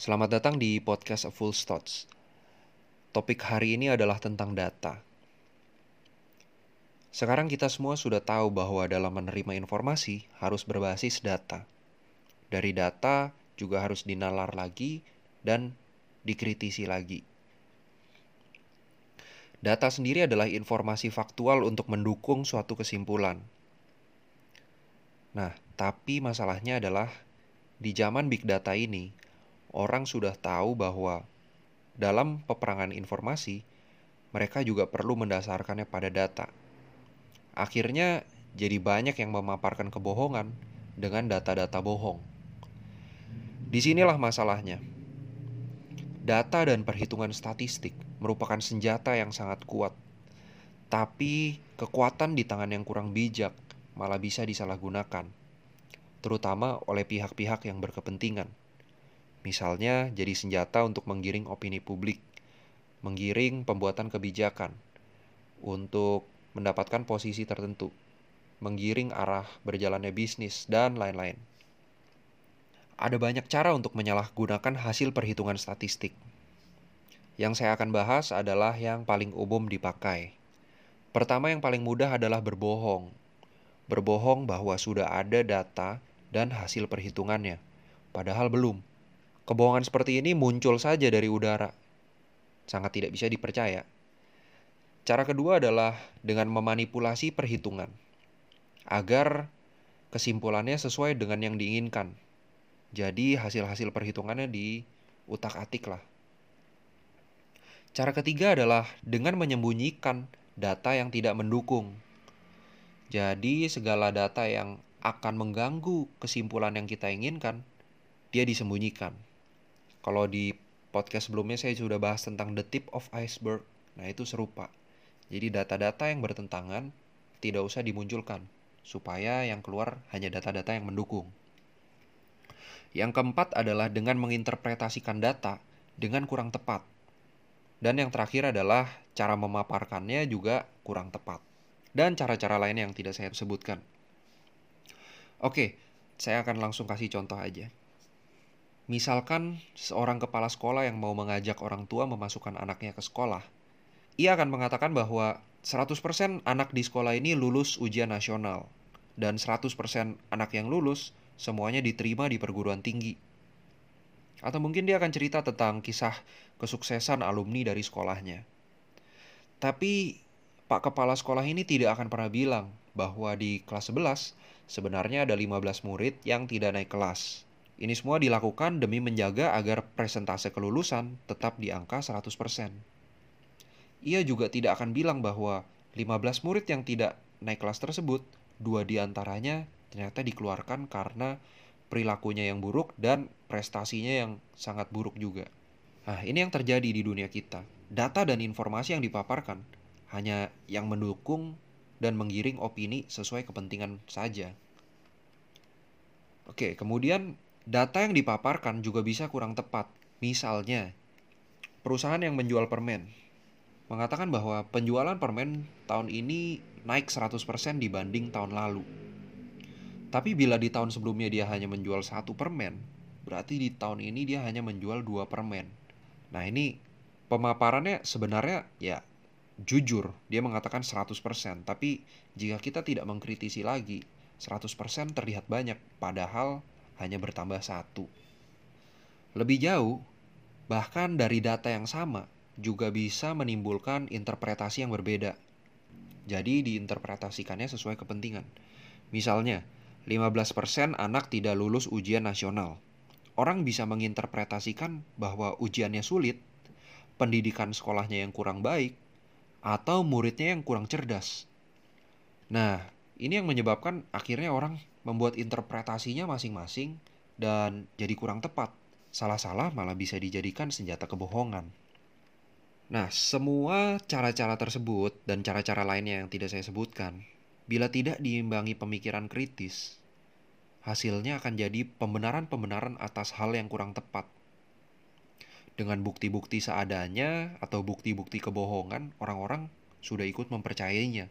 Selamat datang di podcast A Full Thoughts. Topik hari ini adalah tentang data. Sekarang kita semua sudah tahu bahwa dalam menerima informasi harus berbasis data. Dari data juga harus dinalar lagi dan dikritisi lagi. Data sendiri adalah informasi faktual untuk mendukung suatu kesimpulan. Nah, tapi masalahnya adalah di zaman big data ini, orang sudah tahu bahwa dalam peperangan informasi, mereka juga perlu mendasarkannya pada data. Akhirnya, jadi banyak yang memaparkan kebohongan dengan data-data bohong. Di sinilah masalahnya. Data dan perhitungan statistik merupakan senjata yang sangat kuat. Tapi kekuatan di tangan yang kurang bijak malah bisa disalahgunakan, terutama oleh pihak-pihak yang berkepentingan. Misalnya jadi senjata untuk menggiring opini publik, menggiring pembuatan kebijakan, untuk mendapatkan posisi tertentu, menggiring arah berjalannya bisnis, dan lain-lain. Ada banyak cara untuk menyalahgunakan hasil perhitungan statistik. Yang saya akan bahas adalah yang paling umum dipakai. Pertama yang paling mudah adalah berbohong. Berbohong bahwa sudah ada data dan hasil perhitungannya, padahal belum. Kebohongan seperti ini muncul saja dari udara. Sangat tidak bisa dipercaya. Cara kedua adalah dengan memanipulasi perhitungan agar kesimpulannya sesuai dengan yang diinginkan. Jadi hasil-hasil perhitungannya di utak-atik lah. Cara ketiga adalah dengan menyembunyikan data yang tidak mendukung. Jadi, segala data yang akan mengganggu kesimpulan yang kita inginkan, dia disembunyikan. Kalau di podcast sebelumnya saya sudah bahas tentang the tip of iceberg. Nah, itu serupa. Jadi data-data yang bertentangan tidak usah dimunculkan supaya yang keluar hanya data-data yang mendukung. Yang keempat adalah dengan menginterpretasikan data dengan kurang tepat. Dan yang terakhir adalah cara memaparkannya juga kurang tepat. Dan cara-cara lain yang tidak saya sebutkan. Oke, saya akan langsung kasih contoh aja. Misalkan seorang kepala sekolah yang mau mengajak orang tua memasukkan anaknya ke sekolah. Ia akan mengatakan bahwa 100% anak di sekolah ini lulus ujian nasional. Dan 100% anak yang lulus semuanya diterima di perguruan tinggi. Atau mungkin dia akan cerita tentang kisah kesuksesan alumni dari sekolahnya. Tapi Pak Kepala Sekolah ini tidak akan pernah bilang bahwa di kelas 11 sebenarnya ada 15 murid yang tidak naik kelas. Ini semua dilakukan demi menjaga agar presentase kelulusan tetap di angka 100%. Ia juga tidak akan bilang bahwa 15 murid yang tidak naik kelas tersebut, dua di antaranya ternyata dikeluarkan karena perilakunya yang buruk dan prestasinya yang sangat buruk juga. Nah, ini yang terjadi di dunia kita. Data dan informasi yang dipaparkan hanya yang mendukung dan menggiring opini sesuai kepentingan saja. Oke, kemudian data yang dipaparkan juga bisa kurang tepat. Misalnya, perusahaan yang menjual permen mengatakan bahwa penjualan permen tahun ini naik 100% dibanding tahun lalu. Tapi bila di tahun sebelumnya dia hanya menjual satu permen, berarti di tahun ini dia hanya menjual dua permen. Nah ini pemaparannya sebenarnya ya jujur, dia mengatakan 100%. Tapi jika kita tidak mengkritisi lagi, 100% terlihat banyak, padahal hanya bertambah satu. Lebih jauh, bahkan dari data yang sama, juga bisa menimbulkan interpretasi yang berbeda. Jadi diinterpretasikannya sesuai kepentingan. Misalnya, 15% anak tidak lulus ujian nasional. Orang bisa menginterpretasikan bahwa ujiannya sulit, pendidikan sekolahnya yang kurang baik, atau muridnya yang kurang cerdas. Nah, ini yang menyebabkan akhirnya orang membuat interpretasinya masing-masing dan jadi kurang tepat. Salah-salah malah bisa dijadikan senjata kebohongan. Nah, semua cara-cara tersebut dan cara-cara lainnya yang tidak saya sebutkan Bila tidak diimbangi pemikiran kritis, hasilnya akan jadi pembenaran-pembenaran atas hal yang kurang tepat. Dengan bukti-bukti seadanya atau bukti-bukti kebohongan, orang-orang sudah ikut mempercayainya.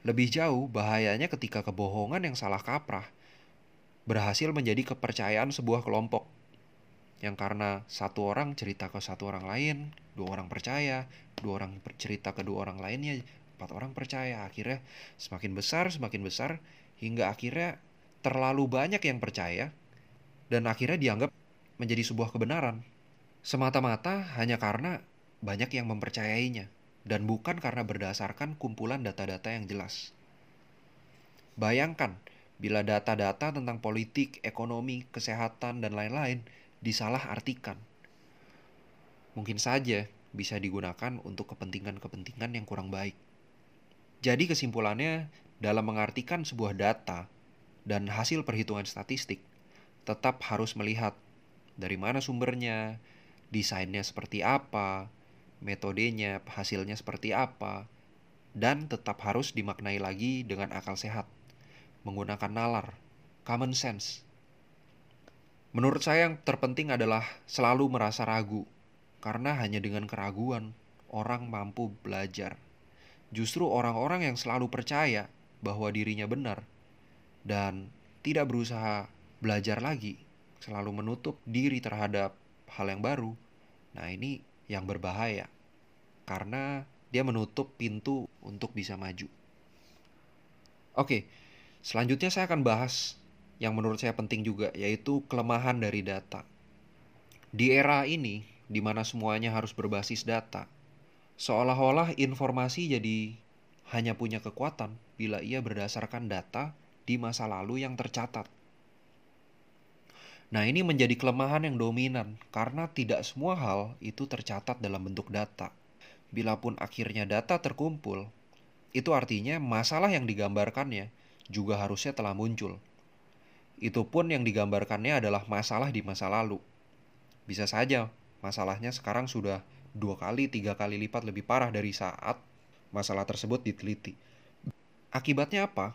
Lebih jauh, bahayanya ketika kebohongan yang salah kaprah berhasil menjadi kepercayaan sebuah kelompok. yang karena satu orang cerita ke satu orang lain, dua orang percaya, dua orang cerita ke dua orang lainnya, empat orang percaya. Akhirnya semakin besar, semakin besar, hingga akhirnya terlalu banyak yang percaya, dan akhirnya dianggap menjadi sebuah kebenaran. Semata-mata hanya karena banyak yang mempercayainya, dan bukan karena berdasarkan kumpulan data-data yang jelas. Bayangkan, bila data-data tentang politik, ekonomi, kesehatan, dan lain-lain disalah-artikan. Mungkin saja bisa digunakan untuk kepentingan-kepentingan yang kurang baik. Jadi kesimpulannya, dalam mengartikan sebuah data dan hasil perhitungan statistik, tetap harus melihat dari mana sumbernya, desainnya seperti apa, metodenya, hasilnya seperti apa, dan tetap harus dimaknai lagi dengan akal sehat, menggunakan nalar, common sense, Menurut saya yang terpenting adalah selalu merasa ragu, karena hanya dengan keraguan orang mampu belajar. Justru orang-orang yang selalu percaya bahwa dirinya benar dan tidak berusaha belajar lagi, selalu menutup diri terhadap hal yang baru. Nah, ini yang berbahaya karena dia menutup pintu untuk bisa maju. Oke, selanjutnya saya akan bahas yang menurut saya penting juga, yaitu kelemahan dari data. Di era ini, di mana semuanya harus berbasis data, seolah-olah informasi jadi hanya punya kekuatan bila ia berdasarkan data di masa lalu yang tercatat. Nah, ini menjadi kelemahan yang dominan karena tidak semua hal itu tercatat dalam bentuk data. Bila pun akhirnya data terkumpul, itu artinya masalah yang digambarkannya juga harusnya telah muncul. Itu pun yang digambarkannya adalah masalah di masa lalu. Bisa saja masalahnya sekarang sudah dua kali, tiga kali lipat lebih parah dari saat masalah tersebut diteliti. Akibatnya apa?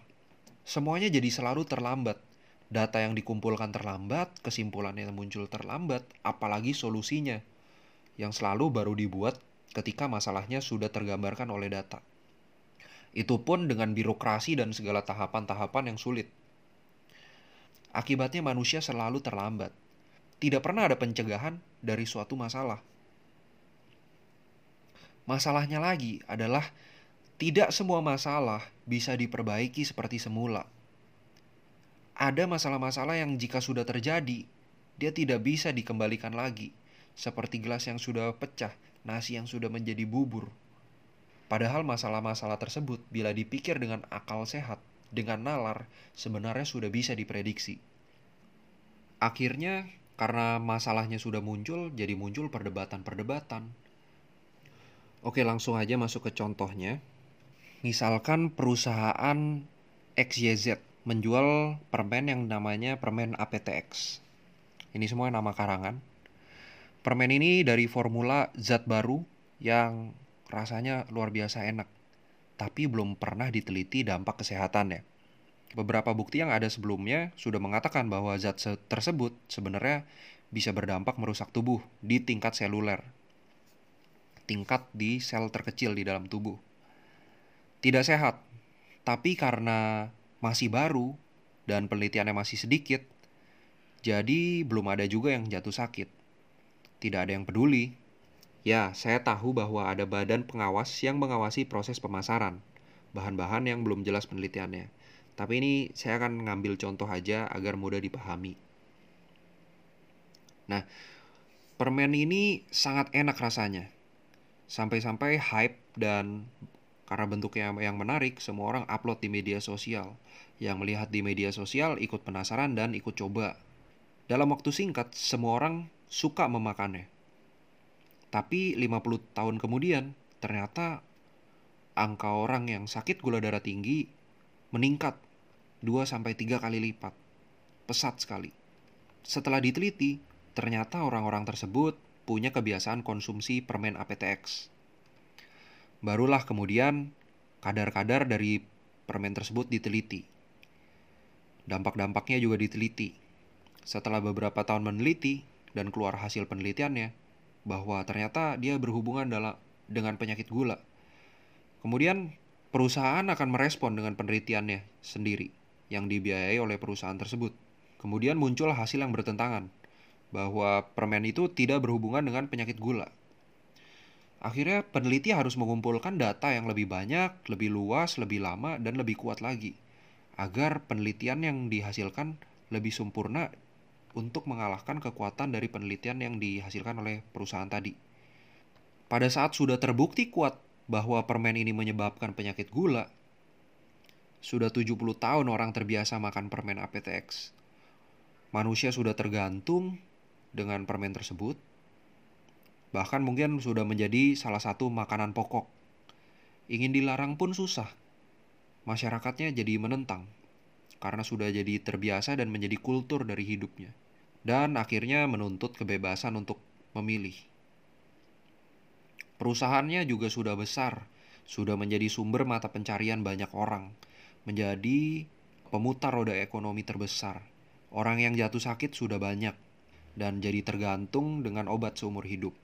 Semuanya jadi selalu terlambat. Data yang dikumpulkan terlambat, kesimpulannya muncul terlambat, apalagi solusinya yang selalu baru dibuat ketika masalahnya sudah tergambarkan oleh data. Itu pun dengan birokrasi dan segala tahapan-tahapan yang sulit. Akibatnya manusia selalu terlambat. Tidak pernah ada pencegahan dari suatu masalah. Masalahnya lagi adalah tidak semua masalah bisa diperbaiki seperti semula. Ada masalah-masalah yang jika sudah terjadi, dia tidak bisa dikembalikan lagi, seperti gelas yang sudah pecah, nasi yang sudah menjadi bubur. Padahal masalah-masalah tersebut, bila dipikir dengan akal sehat, dengan nalar sebenarnya sudah bisa diprediksi. Akhirnya karena masalahnya sudah muncul, jadi muncul perdebatan-perdebatan. Oke, langsung aja masuk ke contohnya. Misalkan perusahaan XYZ menjual permen yang namanya permen APTX. Ini semua nama karangan. Permen ini dari formula zat baru yang rasanya luar biasa enak tapi belum pernah diteliti dampak kesehatannya. Beberapa bukti yang ada sebelumnya sudah mengatakan bahwa zat tersebut sebenarnya bisa berdampak merusak tubuh di tingkat seluler, tingkat di sel terkecil di dalam tubuh. Tidak sehat, tapi karena masih baru dan penelitiannya masih sedikit, jadi belum ada juga yang jatuh sakit. Tidak ada yang peduli Ya, saya tahu bahwa ada badan pengawas yang mengawasi proses pemasaran, bahan-bahan yang belum jelas penelitiannya. Tapi ini saya akan ngambil contoh aja agar mudah dipahami. Nah, permen ini sangat enak rasanya. Sampai-sampai hype dan karena bentuknya yang menarik, semua orang upload di media sosial. Yang melihat di media sosial ikut penasaran dan ikut coba. Dalam waktu singkat, semua orang suka memakannya. Tapi 50 tahun kemudian, ternyata angka orang yang sakit gula darah tinggi meningkat 2-3 kali lipat. Pesat sekali. Setelah diteliti, ternyata orang-orang tersebut punya kebiasaan konsumsi permen APTX. Barulah kemudian kadar-kadar dari permen tersebut diteliti. Dampak-dampaknya juga diteliti. Setelah beberapa tahun meneliti dan keluar hasil penelitiannya, bahwa ternyata dia berhubungan dalam dengan penyakit gula. Kemudian perusahaan akan merespon dengan penelitiannya sendiri yang dibiayai oleh perusahaan tersebut. Kemudian muncul hasil yang bertentangan bahwa permen itu tidak berhubungan dengan penyakit gula. Akhirnya peneliti harus mengumpulkan data yang lebih banyak, lebih luas, lebih lama, dan lebih kuat lagi agar penelitian yang dihasilkan lebih sempurna untuk mengalahkan kekuatan dari penelitian yang dihasilkan oleh perusahaan tadi. Pada saat sudah terbukti kuat bahwa permen ini menyebabkan penyakit gula, sudah 70 tahun orang terbiasa makan permen APTX. Manusia sudah tergantung dengan permen tersebut, Bahkan mungkin sudah menjadi salah satu makanan pokok. Ingin dilarang pun susah. Masyarakatnya jadi menentang karena sudah jadi terbiasa dan menjadi kultur dari hidupnya. Dan akhirnya menuntut kebebasan untuk memilih. Perusahaannya juga sudah besar, sudah menjadi sumber mata pencarian banyak orang, menjadi pemutar roda ekonomi terbesar. Orang yang jatuh sakit sudah banyak dan jadi tergantung dengan obat seumur hidup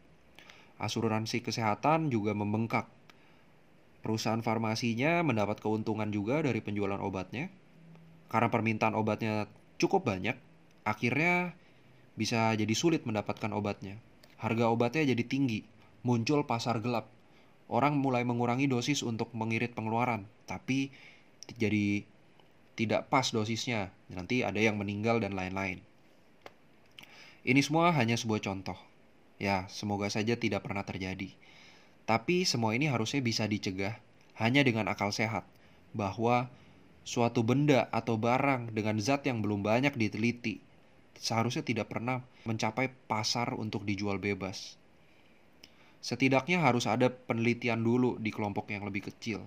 asuransi kesehatan juga membengkak. Perusahaan farmasinya mendapat keuntungan juga dari penjualan obatnya. Karena permintaan obatnya cukup banyak, akhirnya bisa jadi sulit mendapatkan obatnya. Harga obatnya jadi tinggi, muncul pasar gelap. Orang mulai mengurangi dosis untuk mengirit pengeluaran, tapi jadi tidak pas dosisnya. Nanti ada yang meninggal dan lain-lain. Ini semua hanya sebuah contoh. Ya, semoga saja tidak pernah terjadi. Tapi semua ini harusnya bisa dicegah hanya dengan akal sehat, bahwa suatu benda atau barang dengan zat yang belum banyak diteliti seharusnya tidak pernah mencapai pasar untuk dijual bebas. Setidaknya harus ada penelitian dulu di kelompok yang lebih kecil,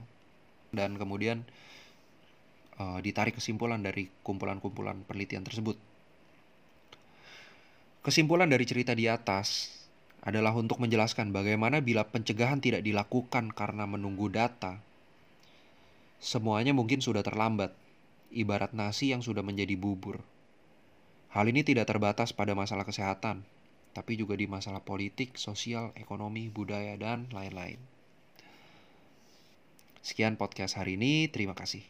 dan kemudian uh, ditarik kesimpulan dari kumpulan-kumpulan penelitian tersebut. Kesimpulan dari cerita di atas adalah untuk menjelaskan bagaimana bila pencegahan tidak dilakukan karena menunggu data, semuanya mungkin sudah terlambat, ibarat nasi yang sudah menjadi bubur. Hal ini tidak terbatas pada masalah kesehatan, tapi juga di masalah politik, sosial, ekonomi, budaya, dan lain-lain. Sekian podcast hari ini, terima kasih.